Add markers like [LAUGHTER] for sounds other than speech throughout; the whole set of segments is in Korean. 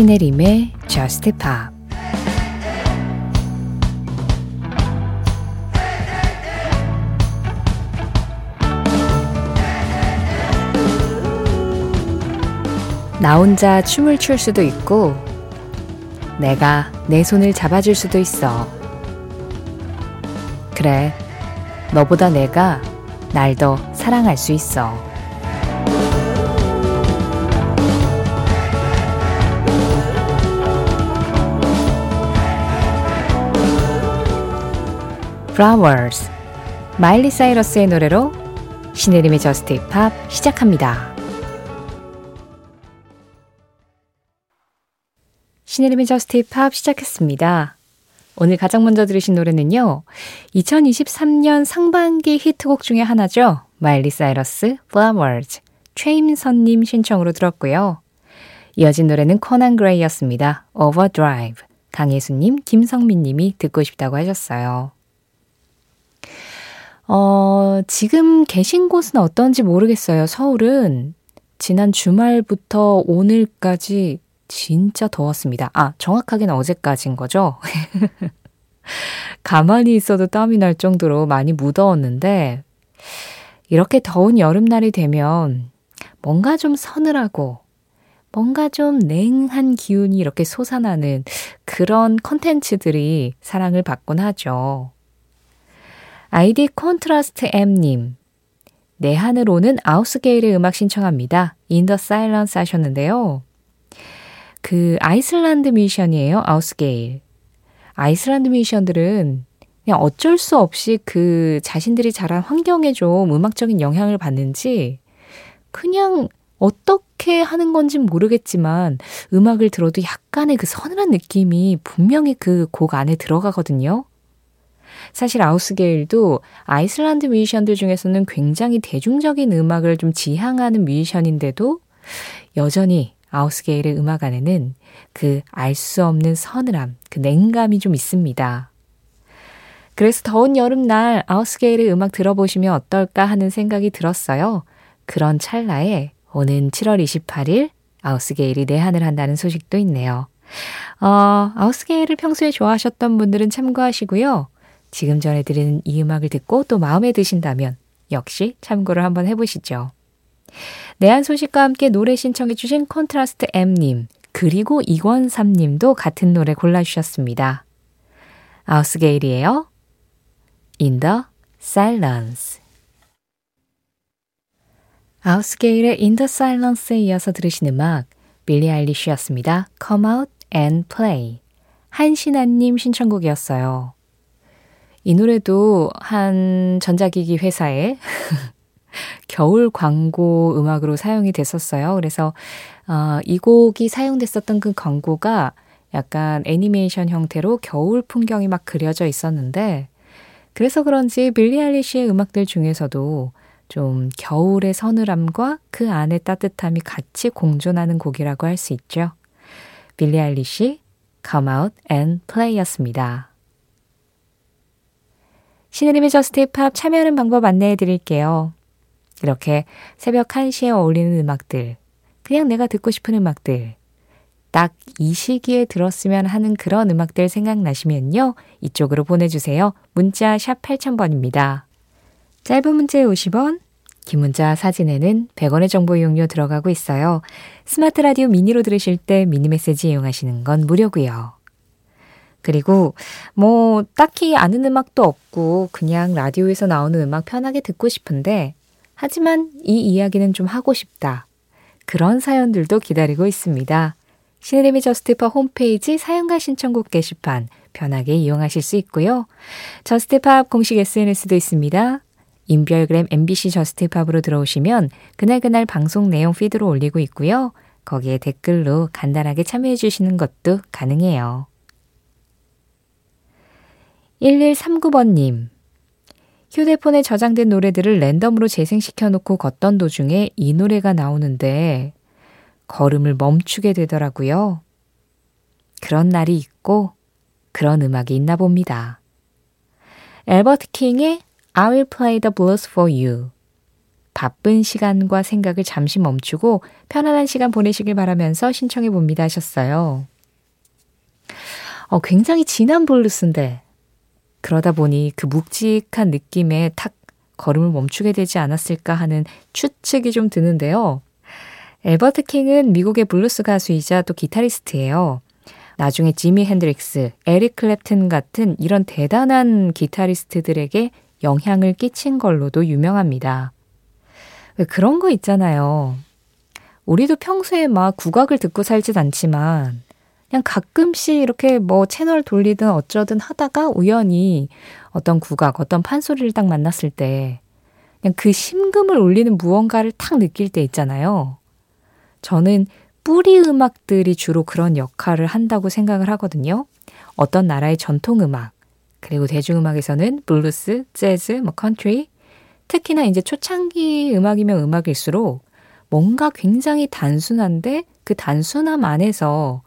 신혜림의 Just Pop 나 혼자 춤을 출 수도 있고 내가 내 손을 잡아줄 수도 있어. 그래, 너보다 내가 날 더 사랑할 수 있어. Flowers 마일리 사이러스의 노래로 신혜림의 Just Pop 시작합니다. 신혜림의 Just Pop 시작했습니다. 오늘 가장 먼저 들으신 노래는요. 2023년 상반기 히트곡 중에 하나죠. 마일리 사이러스 Flowers 최임선님 신청으로 들었고요. 이어진 노래는 코난 그레이였습니다. Overdrive 강예수님, 김성민님이 듣고 싶다고 하셨어요. 어, 지금 계신 곳은 어떤지 모르겠어요. 서울은 지난 주말부터 오늘까지 진짜 더웠습니다. 아, 정확하게는 어제까지인 거죠? [LAUGHS] 가만히 있어도 땀이 날 정도로 많이 무더웠는데, 이렇게 더운 여름날이 되면 뭔가 좀 서늘하고, 뭔가 좀 냉한 기운이 이렇게 솟아나는 그런 컨텐츠들이 사랑을 받곤 하죠. 아이디 Contrast M님. 내한을 오는 아우스게일의 음악 신청합니다. In the Silence 하셨는데요. 그 아이슬란드 뮤지션이에요. 아우스게일. 아이슬란드 뮤지션들은 그냥 어쩔 수 없이 그 자신들이 자란 환경에 좀 음악적인 영향을 받는지 그냥 어떻게 하는 건지 모르겠지만 음악을 들어도 약간의 그 서늘한 느낌이 분명히 그 곡 안에 들어가거든요. 사실 아우스게일도 아이슬란드 뮤지션들 중에서는 굉장히 대중적인 음악을 좀 지향하는 뮤지션인데도 여전히 아우스게일의 음악 안에는 그 알 수 없는 서늘함, 그 냉감이 좀 있습니다. 그래서 더운 여름날 아우스게일의 음악 들어보시면 어떨까 하는 생각이 들었어요. 그런 찰나에 오는 7월 28일 아우스게일이 내한을 한다는 소식도 있네요. 어, 아우스게일을 평소에 좋아하셨던 분들은 참고하시고요. 지금 전해드리는 이 음악을 듣고 또 마음에 드신다면 역시 참고를 한번 해보시죠. 내한 소식과 함께 노래 신청해주신 Contrast M님, 그리고 이권삼님도 같은 노래 골라주셨습니다. 아우스게일이에요. In the Silence. 아우스게일의 In the Silence에 이어서 들으신 음악, 빌리 아일리쉬였습니다. Come out and play. 한신아님 신청곡이었어요. 이 노래도 한 전자기기 회사에 [LAUGHS] 겨울 광고 음악으로 사용이 됐었어요. 그래서 어, 이 곡이 사용됐었던 그 광고가 약간 애니메이션 형태로 겨울 풍경이 막 그려져 있었는데 그래서 그런지 빌리 아일리시의 음악들 중에서도 좀 겨울의 서늘함과 그 안의 따뜻함이 같이 공존하는 곡이라고 할 수 있죠. 빌리 아일리시 Come Out and Play였습니다. 신혜림의 Just Pop 참여하는 방법 안내해 드릴게요. 이렇게 새벽 1시에 어울리는 음악들, 그냥 내가 듣고 싶은 음악들, 딱 이 시기에 들었으면 하는 그런 음악들 생각나시면요. 이쪽으로 보내주세요. 문자 샵 8000번입니다. 짧은 문자에 50원, 긴 문자 사진에는 100원의 정보 이용료 들어가고 있어요. 스마트 라디오 미니로 들으실 때 미니 메시지 이용하시는 건 무료고요. 그리고 뭐 딱히 아는 음악도 없고 그냥 라디오에서 나오는 음악 편하게 듣고 싶은데 하지만 이 이야기는 좀 하고 싶다. 그런 사연들도 기다리고 있습니다. 시네림의 저스티파 홈페이지 사연과 신청곡 게시판 편하게 이용하실 수 있고요. 저스티팝 공식 SNS도 있습니다. 인별그램 MBC 저스티팝으로 들어오시면 그날그날 방송 내용 피드로 올리고 있고요. 거기에 댓글로 간단하게 참여해 주시는 것도 가능해요. 1139번님. 휴대폰에 저장된 노래들을 랜덤으로 재생시켜 놓고 걷던 도중에 이 노래가 나오는데 걸음을 멈추게 되더라고요. 그런 날이 있고 그런 음악이 있나 봅니다. 엘버트 킹의 I will play the blues for you. 바쁜 시간과 생각을 잠시 멈추고 편안한 시간 보내시길 바라면서 신청해 봅니다 하셨어요. 어, 굉장히 진한 블루스인데 그러다 보니 그 묵직한 느낌에 탁 걸음을 멈추게 되지 않았을까 하는 추측이 좀 드는데요. 앨버트 킹은 미국의 블루스 가수이자 또 기타리스트예요. 나중에 지미 헨드릭스, 에릭 클랩튼 같은 이런 대단한 기타리스트들에게 영향을 끼친 걸로도 유명합니다. 왜 그런 거 있잖아요. 우리도 평소에 막 국악을 듣고 살진 않지만 그냥 가끔씩 이렇게 뭐 채널 돌리든 어쩌든 하다가 우연히 어떤 국악, 어떤 판소리를 딱 만났을 때 그냥 그 심금을 울리는 무언가를 탁 느낄 때 있잖아요. 저는 뿌리 음악들이 주로 그런 역할을 한다고 생각을 하거든요. 어떤 나라의 전통 음악, 그리고 대중음악에서는 블루스, 재즈, 뭐 컨트리, 특히나 이제 초창기 음악이면 음악일수록 뭔가 굉장히 단순한데 그 단순함 안에서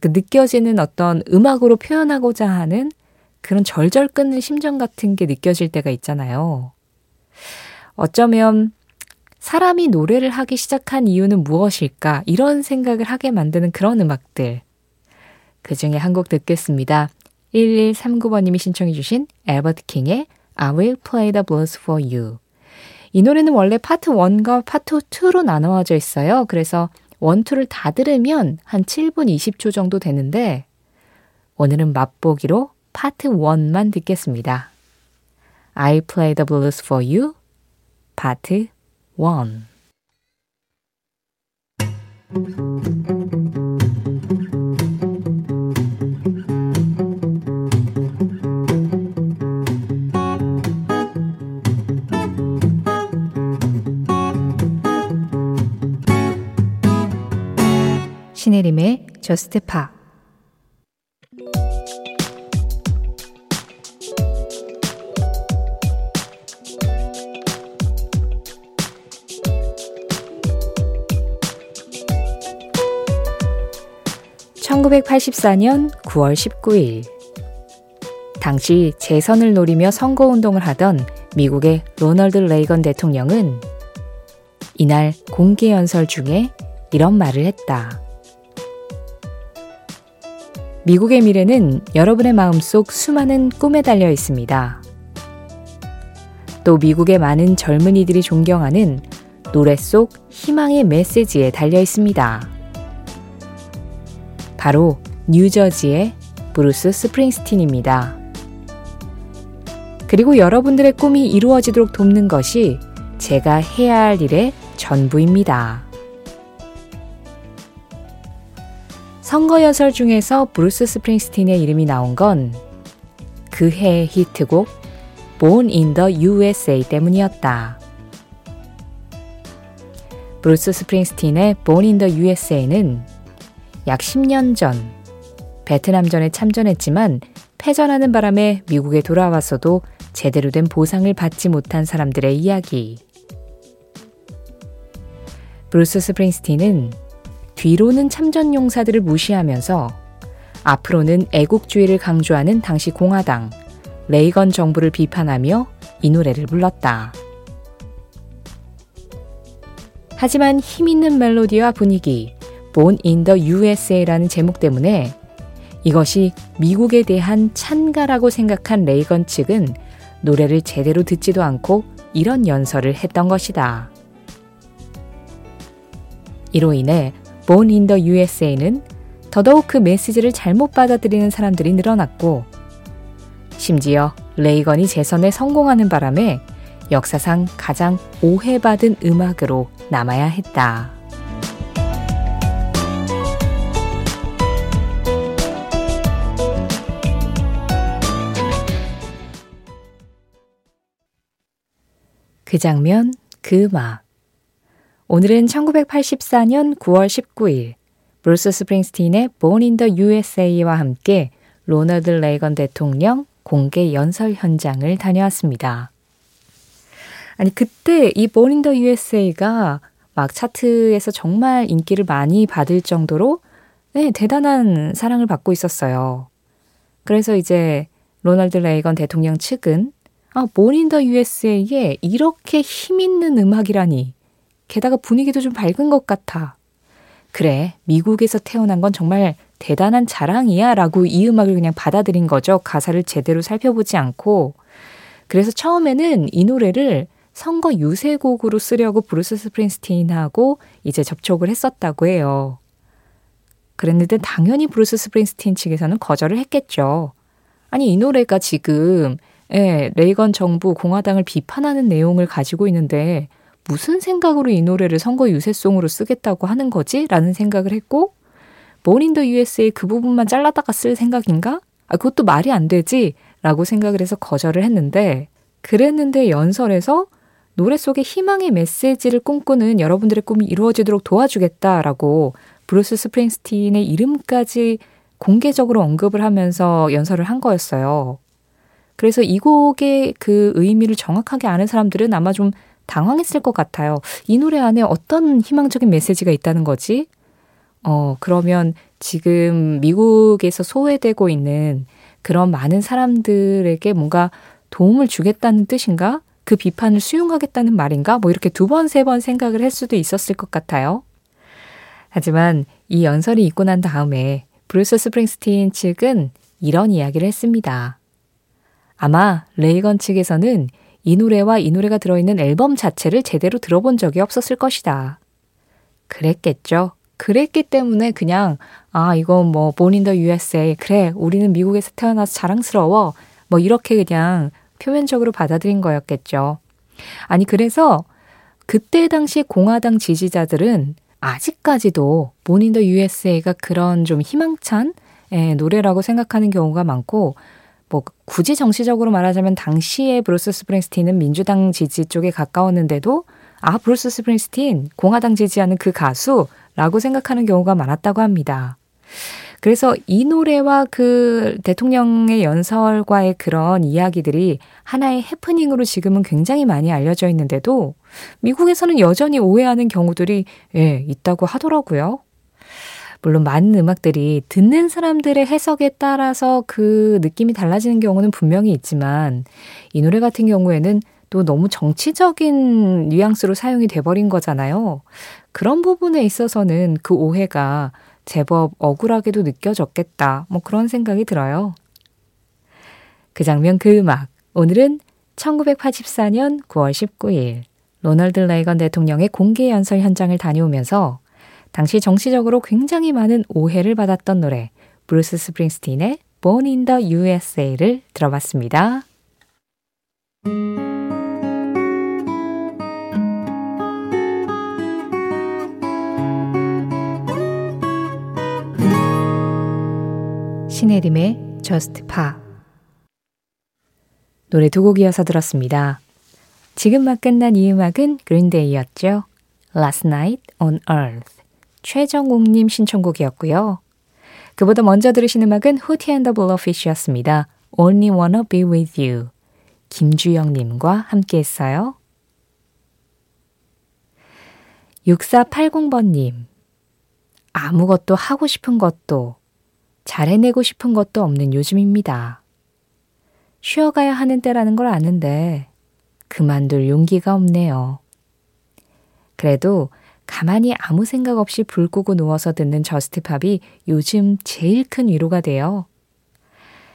그 느껴지는 어떤 음악으로 표현하고자 하는 그런 절절 끊는 심정 같은 게 느껴질 때가 있잖아요. 어쩌면 사람이 노래를 하기 시작한 이유는 무엇일까? 이런 생각을 하게 만드는 그런 음악들. 그 중에 한 곡 듣겠습니다. 1139번님이 신청해주신 엘버트 킹의 I Will Play the Blues for You. 이 노래는 원래 파트 1과 파트 2로 나누어져 있어요. 그래서 one two를 다 들으면 한 7분 20초 정도 되는데 오늘은 맛보기로 파트 1만 듣겠습니다. I'll play the blues for you 파트 1 저스트 파 1984년 9월 19일. 당시 재선을 노리며 선거운동을 하던 미국의 로널드 레이건 대통령은 이날 공개 연설 중에 이런 말을 했다. 미국의 미래는 여러분의 마음속 수많은 꿈에 달려 있습니다. 또 미국의 많은 젊은이들이 존경하는 노래 속 희망의 메시지에 달려 있습니다. 바로 뉴저지의 브루스 스프링스틴입니다. 그리고 여러분들의 꿈이 이루어지도록 돕는 것이 제가 해야 할 일의 전부입니다. 선거 연설 중에서 브루스 스프링스틴의 이름이 나온 건 그 해의 히트곡 Born in the USA 때문이었다. 브루스 스프링스틴의 Born in the USA는 약 10년 전 베트남전에 참전했지만 패전하는 바람에 미국에 돌아왔어도 제대로 된 보상을 받지 못한 사람들의 이야기. 브루스 스프링스틴은 뒤로는 참전 용사들을 무시하면서 앞으로는 애국주의를 강조하는 당시 공화당, 레이건 정부를 비판하며 이 노래를 불렀다. 하지만 힘있는 멜로디와 분위기, Born in the USA라는 제목 때문에 이것이 미국에 대한 찬가라고 생각한 레이건 측은 노래를 제대로 듣지도 않고 이런 연설을 했던 것이다. 이로 인해 Born in the USA는 더더욱 그 메시지를 잘못 받아들이는 사람들이 늘어났고, 심지어 레이건이 재선에 성공하는 바람에 역사상 가장 오해받은 음악으로 남아야 했다. 그 장면, 그 음악. 오늘은 1984년 9월 19일 브루스 스프링스틴의 Born in the USA와 함께 로널드 레이건 대통령 공개 연설 현장을 다녀왔습니다. 아니 그때 이 Born in the USA가 막 차트에서 정말 인기를 많이 받을 정도로 네, 대단한 사랑을 받고 있었어요. 그래서 이제 로널드 레이건 대통령 측은 아, 모닝더 USA에 이렇게 힘 있는 음악이라니. 게다가 분위기도 좀 밝은 것 같아. 그래, 미국에서 태어난 건 정말 대단한 자랑이야 라고 이 음악을 그냥 받아들인 거죠. 가사를 제대로 살펴보지 않고. 그래서 처음에는 이 노래를 선거 유세곡으로 쓰려고 브루스 스프링스틴하고 이제 접촉을 했었다고 해요. 그랬는데 당연히 브루스 스프링스틴 측에서는 거절을 했겠죠. 아니, 이 노래가 지금, 예, 레이건 정부 공화당을 비판하는 내용을 가지고 있는데 무슨 생각으로 이 노래를 선거 유세송으로 쓰겠다고 하는 거지? 라는 생각을 했고, 모닝더 USA 그 부분만 잘라다가 쓸 생각인가? 아, 그것도 말이 안 되지? 라고 생각을 해서 거절을 했는데, 그랬는데 연설에서 노래 속에 희망의 메시지를 꿈꾸는 여러분들의 꿈이 이루어지도록 도와주겠다라고 브루스 스프링스틴의 이름까지 공개적으로 언급을 하면서 연설을 한 거였어요. 그래서 이 곡의 그 의미를 정확하게 아는 사람들은 아마 좀 당황했을 것 같아요. 이 노래 안에 어떤 희망적인 메시지가 있다는 거지? 어, 그러면 지금 미국에서 소외되고 있는 그런 많은 사람들에게 뭔가 도움을 주겠다는 뜻인가? 그 비판을 수용하겠다는 말인가? 뭐 이렇게 두 번, 세 번 생각을 할 수도 있었을 것 같아요. 하지만 이 연설이 있고 난 다음에 브루스 스프링스틴 측은 이런 이야기를 했습니다. 아마 레이건 측에서는 이 노래와 이 노래가 들어있는 앨범 자체를 제대로 들어본 적이 없었을 것이다. 그랬겠죠. 그랬기 때문에 그냥 아 이건 뭐 Born in the USA 그래 우리는 미국에서 태어나서 자랑스러워 뭐 이렇게 그냥 표면적으로 받아들인 거였겠죠. 아니 그래서 그때 당시 공화당 지지자들은 아직까지도 Born in the USA가 그런 좀 희망찬 예, 노래라고 생각하는 경우가 많고 뭐 굳이 정치적으로 말하자면 당시에 브루스 스프링스틴은 민주당 지지 쪽에 가까웠는데도 아 브루스 스프링스틴 공화당 지지하는 그 가수라고 생각하는 경우가 많았다고 합니다. 그래서 이 노래와 그 대통령의 연설과의 그런 이야기들이 하나의 해프닝으로 지금은 굉장히 많이 알려져 있는데도 미국에서는 여전히 오해하는 경우들이 예, 있다고 하더라고요. 물론 많은 음악들이 듣는 사람들의 해석에 따라서 그 느낌이 달라지는 경우는 분명히 있지만 이 노래 같은 경우에는 또 너무 정치적인 뉘앙스로 사용이 돼버린 거잖아요. 그런 부분에 있어서는 그 오해가 제법 억울하게도 느껴졌겠다. 뭐 그런 생각이 들어요. 그 장면 그 음악. 오늘은 1984년 9월 19일 로널드 레이건 대통령의 공개 연설 현장을 다녀오면서 당시 정치적으로 굉장히 많은 오해를 받았던 노래 브루스 스프링스틴의 Born in the USA를 들어봤습니다. 신혜림의 Just Pa 노래 두 곡 이어서 들었습니다. 지금 막 끝난 이 음악은 그린데이였죠. Last Night on Earth 최정욱님 신청곡이었고요. 그보다 먼저 들으신 음악은 후티 앤더 블러피쉬였습니다. Only Wanna Be With You 김주영님과 함께 했어요. 6480번님 아무것도 하고 싶은 것도 잘해내고 싶은 것도 없는 요즘입니다. 쉬어가야 하는 때라는 걸 아는데 그만둘 용기가 없네요. 그래도 가만히 아무 생각 없이 불 끄고 누워서 듣는 JUST POP이 요즘 제일 큰 위로가 돼요.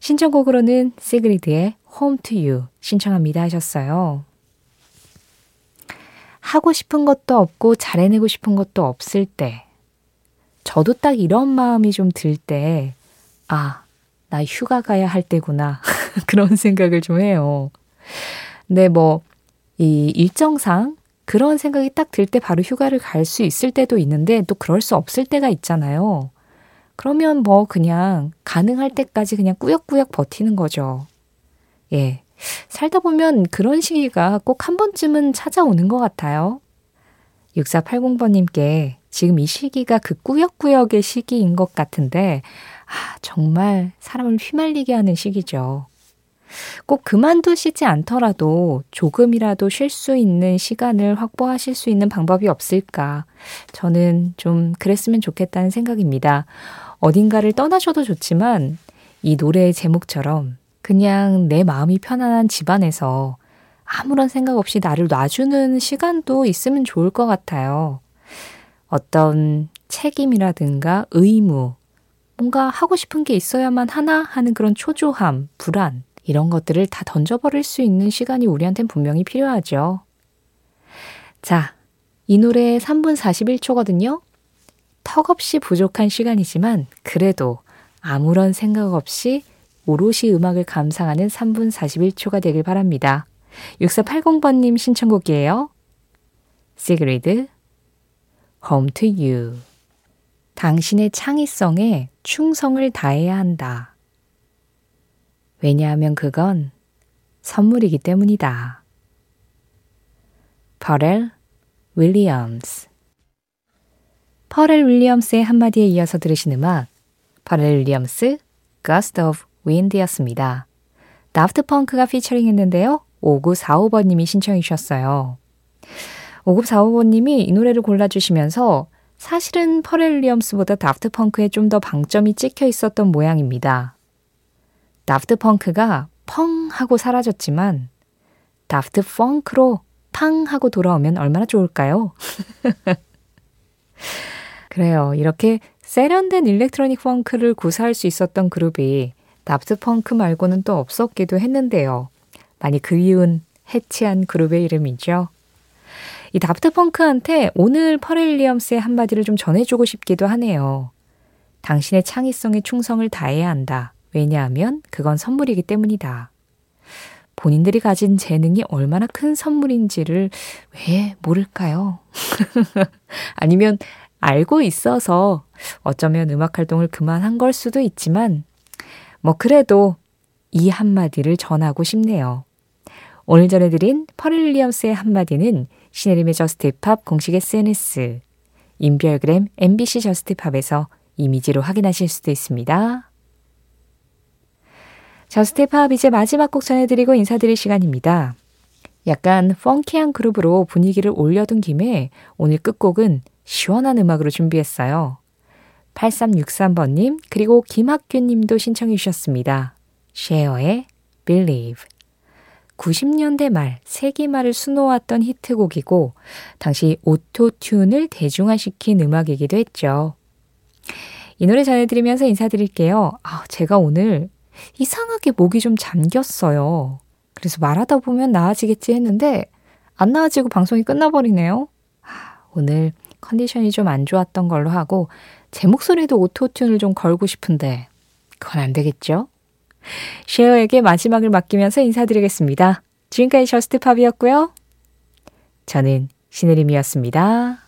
신청곡으로는 시그리드의 Home to You 신청합니다 하셨어요. 하고 싶은 것도 없고 잘해내고 싶은 것도 없을 때 저도 딱 이런 마음이 좀 들 때, 아, 나 휴가 가야 할 때구나. [LAUGHS] 그런 생각을 좀 해요. 근데 뭐, 이 일정상 그런 생각이 딱 들 때 바로 휴가를 갈 수 있을 때도 있는데 또 그럴 수 없을 때가 있잖아요. 그러면 뭐 그냥 가능할 때까지 그냥 꾸역꾸역 버티는 거죠. 예. 살다 보면 그런 시기가 꼭 한 번쯤은 찾아오는 것 같아요. 6480번님께 지금 이 시기가 그 꾸역꾸역의 시기인 것 같은데, 아, 정말 사람을 휘말리게 하는 시기죠. 꼭 그만두시지 않더라도 조금이라도 쉴 수 있는 시간을 확보하실 수 있는 방법이 없을까. 저는 좀 그랬으면 좋겠다는 생각입니다. 어딘가를 떠나셔도 좋지만 이 노래의 제목처럼 그냥 내 마음이 편안한 집안에서 아무런 생각 없이 나를 놔주는 시간도 있으면 좋을 것 같아요. 어떤 책임이라든가 의무, 뭔가 하고 싶은 게 있어야만 하나 하는 그런 초조함, 불안, 이런 것들을 다 던져버릴 수 있는 시간이 우리한텐 분명히 필요하죠. 자, 이 노래 3분 41초거든요. 턱없이 부족한 시간이지만 그래도 아무런 생각 없이 오롯이 음악을 감상하는 3분 41초가 되길 바랍니다. 6480번님 신청곡이에요. 시그리드, Home to You. 당신의 창의성에 충성을 다해야 한다. 왜냐하면 그건 선물이기 때문이다. 퍼렐 윌리엄스 퍼렐 윌리엄스의 한마디에 이어서 들으신 음악 퍼렐 윌리엄스 Gust of Wind였습니다. 다프트 펑크가 피처링 했는데요. 5945번님이 신청해 주셨어요. 5945번님이 이 노래를 골라주시면서 사실은 퍼렐 윌리엄스보다 다프트 펑크에 좀 더 방점이 찍혀 있었던 모양입니다. 다프트 펑크가 펑 하고 사라졌지만 다프트 펑크로 팡 하고 돌아오면 얼마나 좋을까요? [LAUGHS] 그래요. 이렇게 세련된 일렉트로닉 펑크를 구사할 수 있었던 그룹이 다프트 펑크 말고는 또 없었기도 했는데요. 많이 그리운 해체한 그룹의 이름이죠. 이 다프트 펑크한테 오늘 퍼렐 윌리엄스의 한마디를 좀 전해주고 싶기도 하네요. 당신의 창의성에 충성을 다해야 한다. 왜냐하면 그건 선물이기 때문이다. 본인들이 가진 재능이 얼마나 큰 선물인지를 왜 모를까요? [LAUGHS] 아니면 알고 있어서 어쩌면 음악 활동을 그만한 걸 수도 있지만, 뭐 그래도 이 한마디를 전하고 싶네요. 오늘 전해드린 퍼렐 윌리엄스의 한마디는 신혜림의 JUST POP 공식 SNS, 인별그램 MBC JUST POP에서 이미지로 확인하실 수도 있습니다. JUST POP 이제 마지막 곡 전해드리고 인사드릴 시간입니다. 약간 펑키한 그룹으로 분위기를 올려둔 김에 오늘 끝곡은 시원한 음악으로 준비했어요. 8363번님, 그리고 김학규님도 신청해 주셨습니다. 쉐어의 Believe. 90년대 말 세기말을 수놓았던 히트곡이고 당시 오토튠을 대중화시킨 음악이기도 했죠. 이 노래 전해드리면서 인사드릴게요. 아, 제가 오늘 이상하게 목이 좀 잠겼어요. 그래서 말하다 보면 나아지겠지 했는데 안 나아지고 방송이 끝나버리네요. 아, 오늘 컨디션이 좀 안 좋았던 걸로 하고 제 목소리도 오토튠을 좀 걸고 싶은데 그건 안 되겠죠? 쉐어에게 마지막을 맡기면서 인사드리겠습니다. 지금까지 저스트팝이었고요. 저는 신혜림이었습니다.